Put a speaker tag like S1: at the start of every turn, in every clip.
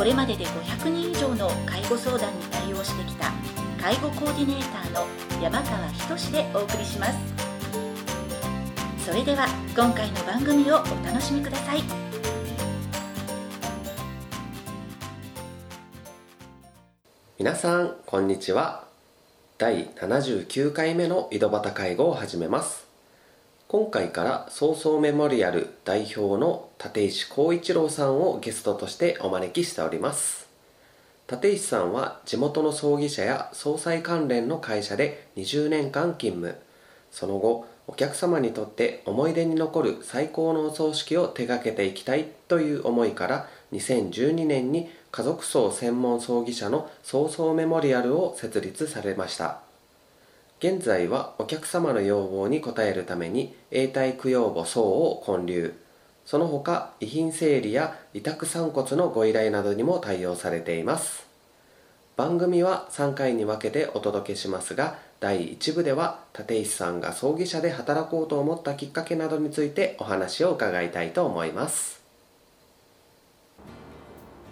S1: これまでで500人以上の介護相談に対応してきた介護コーディネーターの山川仁でお送りします。それでは今回の番組をお楽しみください。
S2: 皆さんこんにちは。第79回目の井戸端介護を始めます。今回から早々メモリアル代表の立石光一郎さんをゲストとしてお招きしております。立石さんは地元の葬儀社や葬祭関連の会社で20年間勤務。その後お客様にとって思い出に残る最高のお葬式を手掛けていきたいという思いから2012年に家族葬専門葬儀社の早々メモリアルを設立されました。現在はお客様の要望に応えるために永代供養墓葬を建立。その他遺品整理や委託散骨のご依頼などにも対応されています。番組は3回に分けてお届けしますが第1部では立石さんが葬儀社で働こうと思ったきっかけなどについてお話を伺いたいと思います。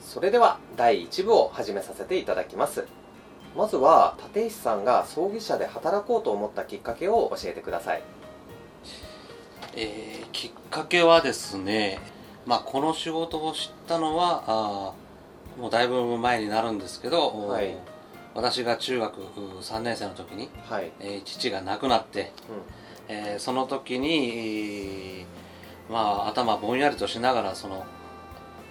S2: それでは第1部を始めさせていただきます。まずは立石さんが葬儀社で働こうと思ったきっかけを教えてください。
S3: えーきっかけはですね、まあ、この仕事を知ったのはあーもうだいぶ前になるんですけど、
S2: はい。
S3: 私が中学3年生の時に、
S2: はい、
S3: えー父が亡くなって、えーその時に、えーまあ、頭ぼんやりとしながらその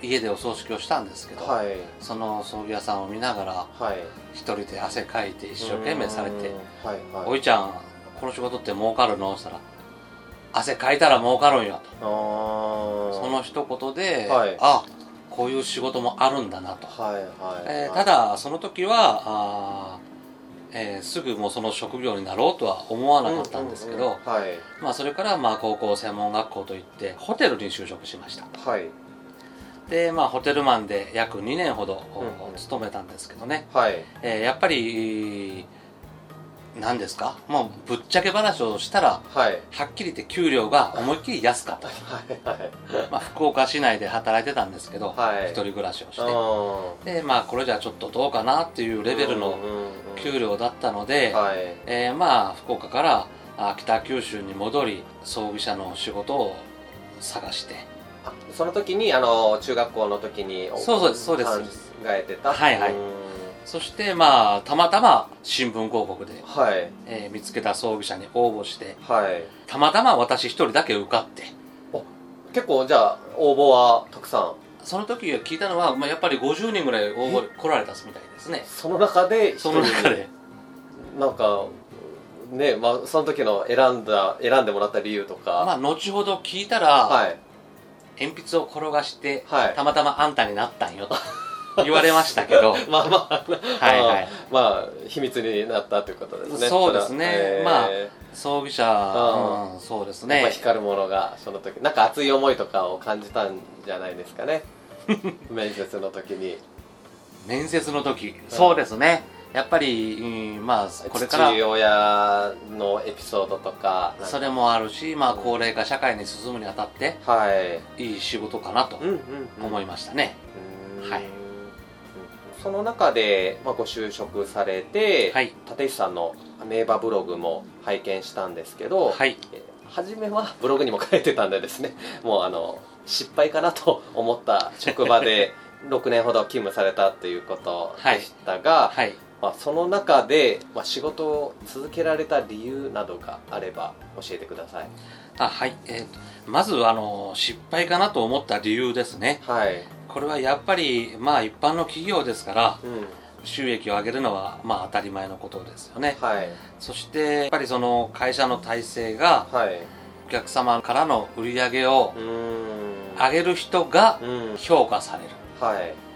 S3: 家でお葬式をしたんですけど、
S2: はい。
S3: その葬儀屋さんを見ながら
S2: はい。
S3: 一人で汗かいて一生懸命されて
S2: うんはい「はい
S3: おいちゃんこの仕事って儲かるの?」って言ったら「汗かいたら儲かるんよ」と。その一言で、
S2: はい。
S3: あこういう仕事もあるんだなと、
S2: はいはい、
S3: えーただその時はあー、えーすぐもうその職業になろうとは思わなかったんですけど、
S2: うんうんうん。はい。
S3: まあ、それからまあ高校専門学校といってホテルに就職しました。
S2: はい
S3: でまあホテルマンで約2年ほど、
S2: うんうん。
S3: 勤めたんですけどね、
S2: はい。
S3: えーやっぱり何ですか？もうぶっちゃけ話をしたら
S2: はい。
S3: はっきり言って給料が思いっきり安かった。
S2: はいはい。
S3: まあ、福岡市内で働いてたんですけど、
S2: はい。
S3: 一人暮らしをして、
S2: うん。
S3: でまあこれじゃちょっとどうかなっていうレベルの
S2: うんうんうん
S3: 給料だったので、
S2: はい。
S3: えーまあ福岡からあ北九州に戻り葬儀社の仕事を探して
S2: あその時にあの中学校の時にお
S3: そうそうですそうです。
S2: 考えてた？
S3: はいはい。
S2: うん。
S3: そしてまあたまたま新聞広告で、
S2: はい。
S3: えー見つけた葬儀社に応募して
S2: はい。
S3: たまたま私一人だけ受かって。
S2: 結構じゃあ応募はたくさん？
S3: その時聞いたのは、まあ、やっぱり50人ぐらい応募来られたみたいですね。
S2: その中で一
S3: そ
S2: 人
S3: の中で。
S2: なんかねまあその時の選んだ選んでもらった理由とか、
S3: まあ後ほど聞いたら、
S2: はい
S3: 鉛筆を転がして、
S2: はい。
S3: たまたまあんたになったんよと言われましたけど。
S2: まあまあ
S3: はいはい。
S2: あまあ秘密になったということですね。
S3: そうですね。
S2: れは
S3: まあ
S2: え
S3: 葬儀社、
S2: あ。
S3: うん、そうですね。
S2: 光るものがその時なんか熱い思いとかを感じたんじゃないですかね。面接の時に。
S3: 面接の時、そうですねやっぱり、うんまあこれから。
S2: 父親のエピソードとか
S3: それもあるし、まあ、高齢化社会に進むにあたって
S2: はい。
S3: いい仕事かなと思いましたね、
S2: うん
S3: はい。
S2: その中で、まあ、ご就職されて、
S3: はい。
S2: 立石さんの名馬ブログも拝見したんですけど、
S3: はい。
S2: え初めは ブログにも書いてたんでですね。もうあの失敗かなと思った職場で 6年ほど勤務されたっていうことでしたが、
S3: はい
S2: まあ、その中で、まあ、仕事を続けられた理由などがあれば教えてください。
S3: あはい、えーとまずあの失敗かなと思った理由ですね。
S2: はい、
S3: これはやっぱりまあ一般の企業ですから
S2: うん、
S3: 収益を上げるのはまあ当たり前のことですよね。
S2: はい。
S3: そしてやっぱりその会社の体制が
S2: はい。
S3: お客様からの売り上げを上げる人が
S2: うん。
S3: 評価される。
S2: はい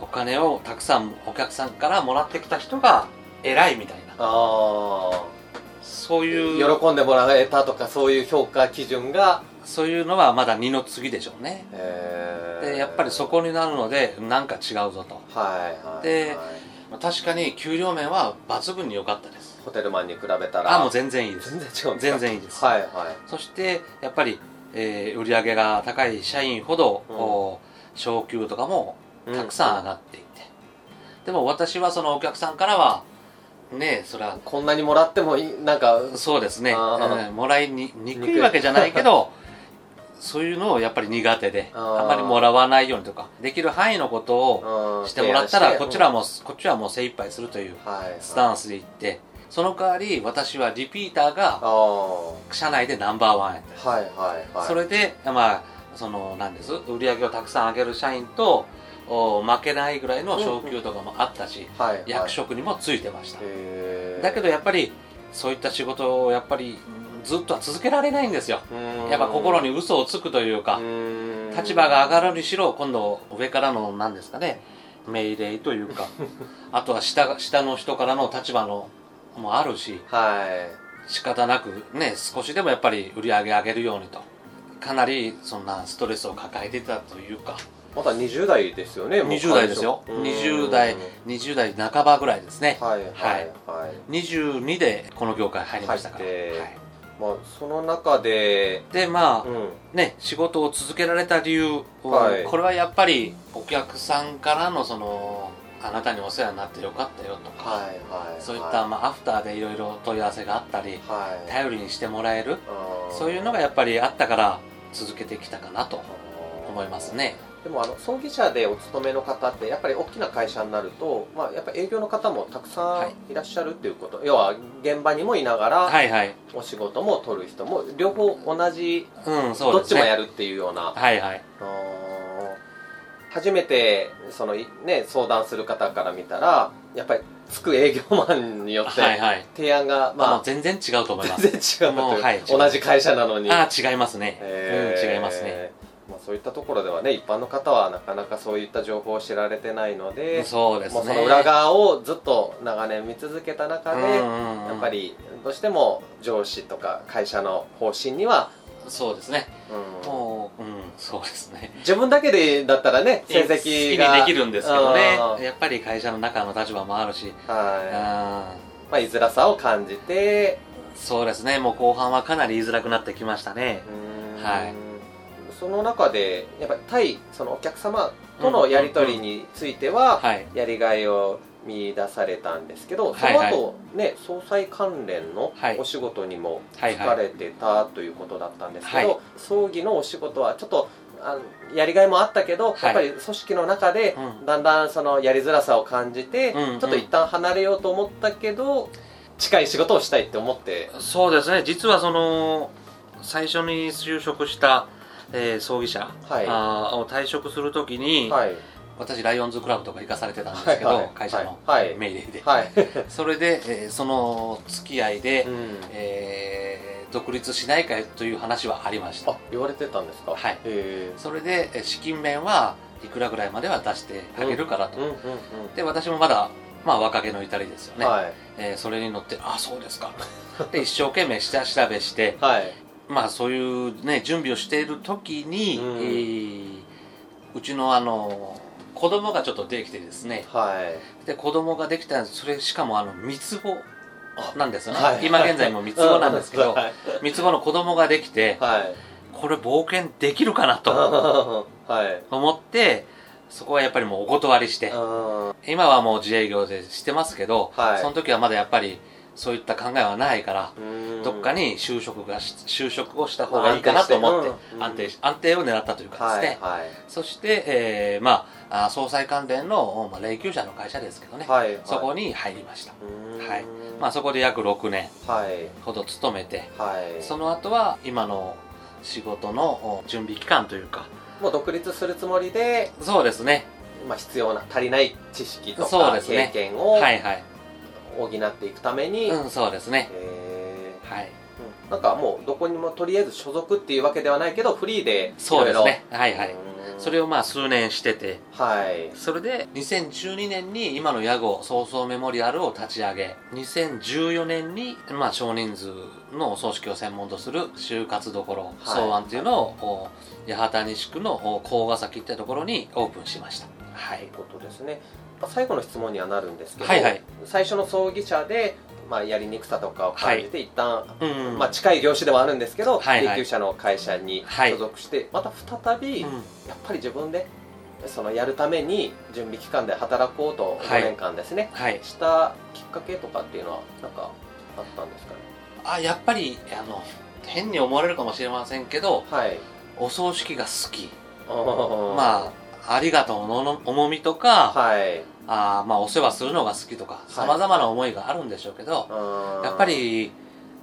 S3: お金をたくさんお客さんからもらってきた人が偉いみたいな。
S2: あ
S3: そういう。
S2: 喜んでもらえたとかそういう評価基準が。
S3: そういうのはまだ二の次でしょうね。
S2: へー。
S3: でやっぱりそこになるのでなんか違うぞと。
S2: はいはい
S3: で
S2: はい。
S3: まあ確かに給料面は抜群に良かったです。
S2: ホテルマンに比べたら。
S3: あもう全然いいです。
S2: 全然違う
S3: 全然いいです。
S2: はいはい。
S3: そしてやっぱり、えー売り上げが高い社員ほど、
S2: うん。
S3: 昇給とかも
S2: うん
S3: たくさん上がっていて、でも私はそのお客さんからはねそれは
S2: こんなにもらってもいいなんか
S3: そうですね、うんもらいににくいわけじゃないけどそういうのをやっぱり苦手で
S2: あー。
S3: あまりもらわないようにとかできる範囲のことを
S2: うん。
S3: してもらったらこちらも、こっちはもう精一杯するという
S2: はい
S3: スタンスで行ってその代わり私はリピーター
S2: あ
S3: が
S2: あ
S3: 社内でナンバーワンやった。
S2: はいはいはい。
S3: それでまあそのなんです？売り上げをたくさん上げる社員とお負けないぐらいの昇給とかもあったし、
S2: はいはい。
S3: 役職にもついてました、だけどやっぱりそういった仕事をやっぱりうんずっとは続けられないんですよ。
S2: うん。
S3: やっぱ心に嘘をつくというか
S2: うん。
S3: 立場が上がるにしろ今度上からの何ですかね命令というか あとは下が下の人からの立場のもあるし
S2: はい。
S3: 仕方なくね少しでもやっぱり売り上げ上げるようにと。かなりそんなストレスを抱えてたというか
S2: まだ20代ですよねもう
S3: 20代ですよ。
S2: うん。
S3: 20代20代半ばぐらいですね。
S2: はいはいはい。
S3: 22でこの業界入りましたから、はい。
S2: まあその中で
S3: でまあ、
S2: うん。
S3: ね仕事を続けられた理由、
S2: はい。
S3: これはやっぱりお客さんからのそのあなたにお世話になってよかったよとか、
S2: はいはい
S3: そういった、まあ、アフターでいろいろ問い合わせがあったり
S2: はい。
S3: 頼りにしてもらえるそういうのがやっぱりあったから続けてきたかなと思いますね
S2: でもあの葬儀社でお勤めの方ってやっぱり大きな会社になると、まあ、やっぱ営業の方もたくさ
S3: はい。
S2: んいらっしゃるっていうこと、要は現場にもいながら
S3: はいはい。
S2: お仕事も取る人も両方同じ、
S3: うんそう
S2: どっちもやるっていうような、
S3: はいはい。
S2: 初めてその、ね、相談する方から見たらやっぱりつく営業マンによって
S3: はいはい。
S2: 提案が、
S3: まあ、も
S2: まあ
S3: う全然違うと思います。
S2: 全然違うう
S3: はい
S2: 同じ会社なのに。
S3: ああ違いますね、
S2: えー
S3: うん違いますね。
S2: まあ、そういったところではね一般の方はなかなかそういった情報を知られてないので
S3: そうですね。
S2: もうその裏側をずっと長年見続けた中で、やっぱりどうしても上司とか会社の方針には、
S3: そうですね。
S2: うん。
S3: もううんそうですね。
S2: 自分だけでだったらね成
S3: 好
S2: 績が
S3: きにできるんですけどね。
S2: うん。
S3: やっぱり会社の中の立場もあるし、
S2: はい。
S3: うん。
S2: まあ、居づらさを感じて
S3: そうですね。もう後半はかなり言いづらくなってきましたね。
S2: うん。
S3: はい
S2: その中でやっぱり対そのお客様とのやり取りについては、
S3: はい。
S2: やりがいを見出されたんですけど、その後ね総裁関連の
S3: はい。
S2: お仕事にも疲れてたということだったんですけど、
S3: はい。
S2: 葬儀のお仕事はちょっとあのやりがいもあったけど、
S3: はい。
S2: やっぱり組織の中で
S3: うん。
S2: だんだんそのやりづらさを感じて、ちょっと一旦離れようと思ったけど近い仕事をしたいって思って。
S3: そうですね。実はその最初に就職した、えー葬儀社、
S2: はい。
S3: あーを退職するときに、
S2: はい。
S3: 私ライオンズクラブとか行かされてたんですけど、
S2: はいはい。
S3: 会社の
S2: はい。
S3: 命令で、
S2: はい、
S3: それで、えーその付き合いで、
S2: うん。
S3: えー独立しないかという話はありました。
S2: あ言われてたんですか？
S3: はい。
S2: へ
S3: それでえー資金面はいくらぐらいまでは出してあげるからと、
S2: えうんうん
S3: で私もまだまあ若気の至りですよね、
S2: うんはい。
S3: えーそれに乗ってあそうですか。で一生懸命下調べして
S2: はい
S3: まあそういうね準備をしている時に、
S2: うん。
S3: えーうちのあの子供がちょっとできてですね。
S2: はい。
S3: で子供ができたそれしかもあの三つ子なんですよね、
S2: はい。
S3: 今現在も三つ子なんですけど
S2: はい。
S3: 三つ子の子供ができて
S2: はい。
S3: これ冒険できるかなと
S2: はい。
S3: 思ってそこはやっぱりもうお断りして。
S2: うん。
S3: 今はもう自営業でしてますけど、
S2: はい。
S3: その時はまだやっぱりそういった考えはないから、
S2: うん。
S3: どっかに就職がし就職をした方がいいかなと思って
S2: まあ
S3: 安定し安定を狙ったというかですね、
S2: はい
S3: そして、えーまああ総裁関連の、まあ、霊柩車の会社ですけどね、
S2: はいはい。
S3: そこに入りました、
S2: うん。
S3: はい。まあ、そこで約6年
S2: はい。
S3: ほど勤めて
S2: はい。
S3: その後は今の仕事のお準備期間というか
S2: もう独立するつもりで
S3: そうですね。
S2: まあ必要な足りない知識とか
S3: そうですね。
S2: 経験を
S3: はいはい
S2: 補っていくために
S3: うんそうですね。
S2: えー。
S3: はい。
S2: うんなんかもうどこにもとりあえず所属っていうわけではないけどフリーで
S3: そうですね。はいはい。
S2: うん。
S3: それをまあ数年してて。
S2: はい。
S3: それで2012年に今の屋号早々メモリアルを立ち上げ2014年にまあ少人数のお葬式を専門とする就活どころ草案っていうのをお八幡西区のお甲ヶ崎ってところにオープンしました。はい。
S2: ということですねまあ最後の質問にはなるんですけど、
S3: はいはい。
S2: 最初の葬儀社で、まあ、やりにくさとかを感じて、一旦
S3: うん
S2: まあ、近い業種ではあるんですけど、
S3: はいはい。
S2: 研究者の会社に所属して、また再び、
S3: うん。
S2: やっぱり自分でそのやるために準備期間で働こうと
S3: はい。
S2: 5年間ですね、
S3: はい。
S2: したきっかけとかっていうのはなんかあったんですかね？
S3: あやっぱりあの変に思われるかもしれませんけど
S2: はい。
S3: お葬式が好き。
S2: ま
S3: まあありがとうの重みとか、
S2: はい。
S3: あーまあお世話するのが好きとかさまざまな思いがあるんでしょうけど、
S2: うん。
S3: やっぱり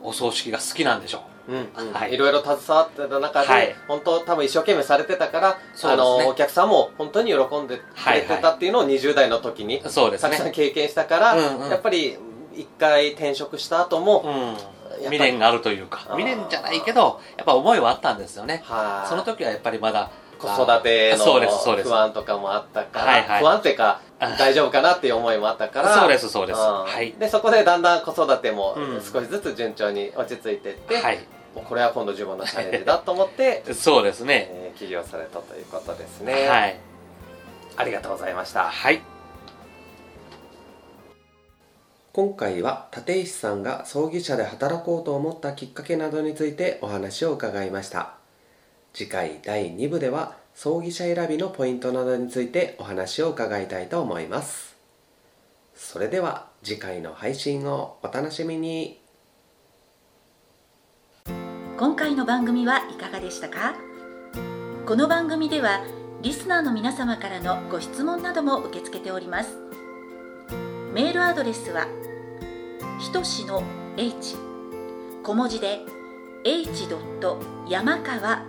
S3: お葬式が好きなんでしょ
S2: う。んうん。
S3: はい。
S2: いろいろ携わってた中で、
S3: はい。
S2: 本当多分一生懸命されてたから、
S3: ね。
S2: あのお客さんも本当に喜んでくれてたっていうのを20代の時に
S3: うそうですね。
S2: たくさん経験したから、
S3: うんうん。
S2: やっぱり一回転職した後も、
S3: うん。未練があるというか未練じゃないけどやっぱ思いはあったんですよね。
S2: はい。
S3: その時はやっぱりまだ
S2: 子育ての
S3: そうですそうです。
S2: 不安とかもあったから、
S3: はいはい。
S2: 不安っていうか
S3: あ。
S2: 大丈夫かなっていう思いもあったから。
S3: そうですそうです。
S2: うん。
S3: はい。
S2: でそこでだんだん子育ても
S3: うん。
S2: 少しずつ順調に落ち着いていって、
S3: はい。
S2: もうこれは今度自分のチャレンジだと思って、
S3: そうですね。
S2: えー起業されたということですね、
S3: はい。
S2: ありがとうございました。
S3: はい。
S2: 今回は立石さんが葬儀社で働こうと思ったきっかけなどについてお話を伺いました次回第2部では葬儀社選びのポイントなどについてお話を伺いたいと思います。それでは次回の配信をお楽しみに。
S1: 今回の番組はいかがでしたか？この番組ではリスナーの皆様からのご質問なども受け付けております。メールアドレスはひとしの h 小文字で h. 山川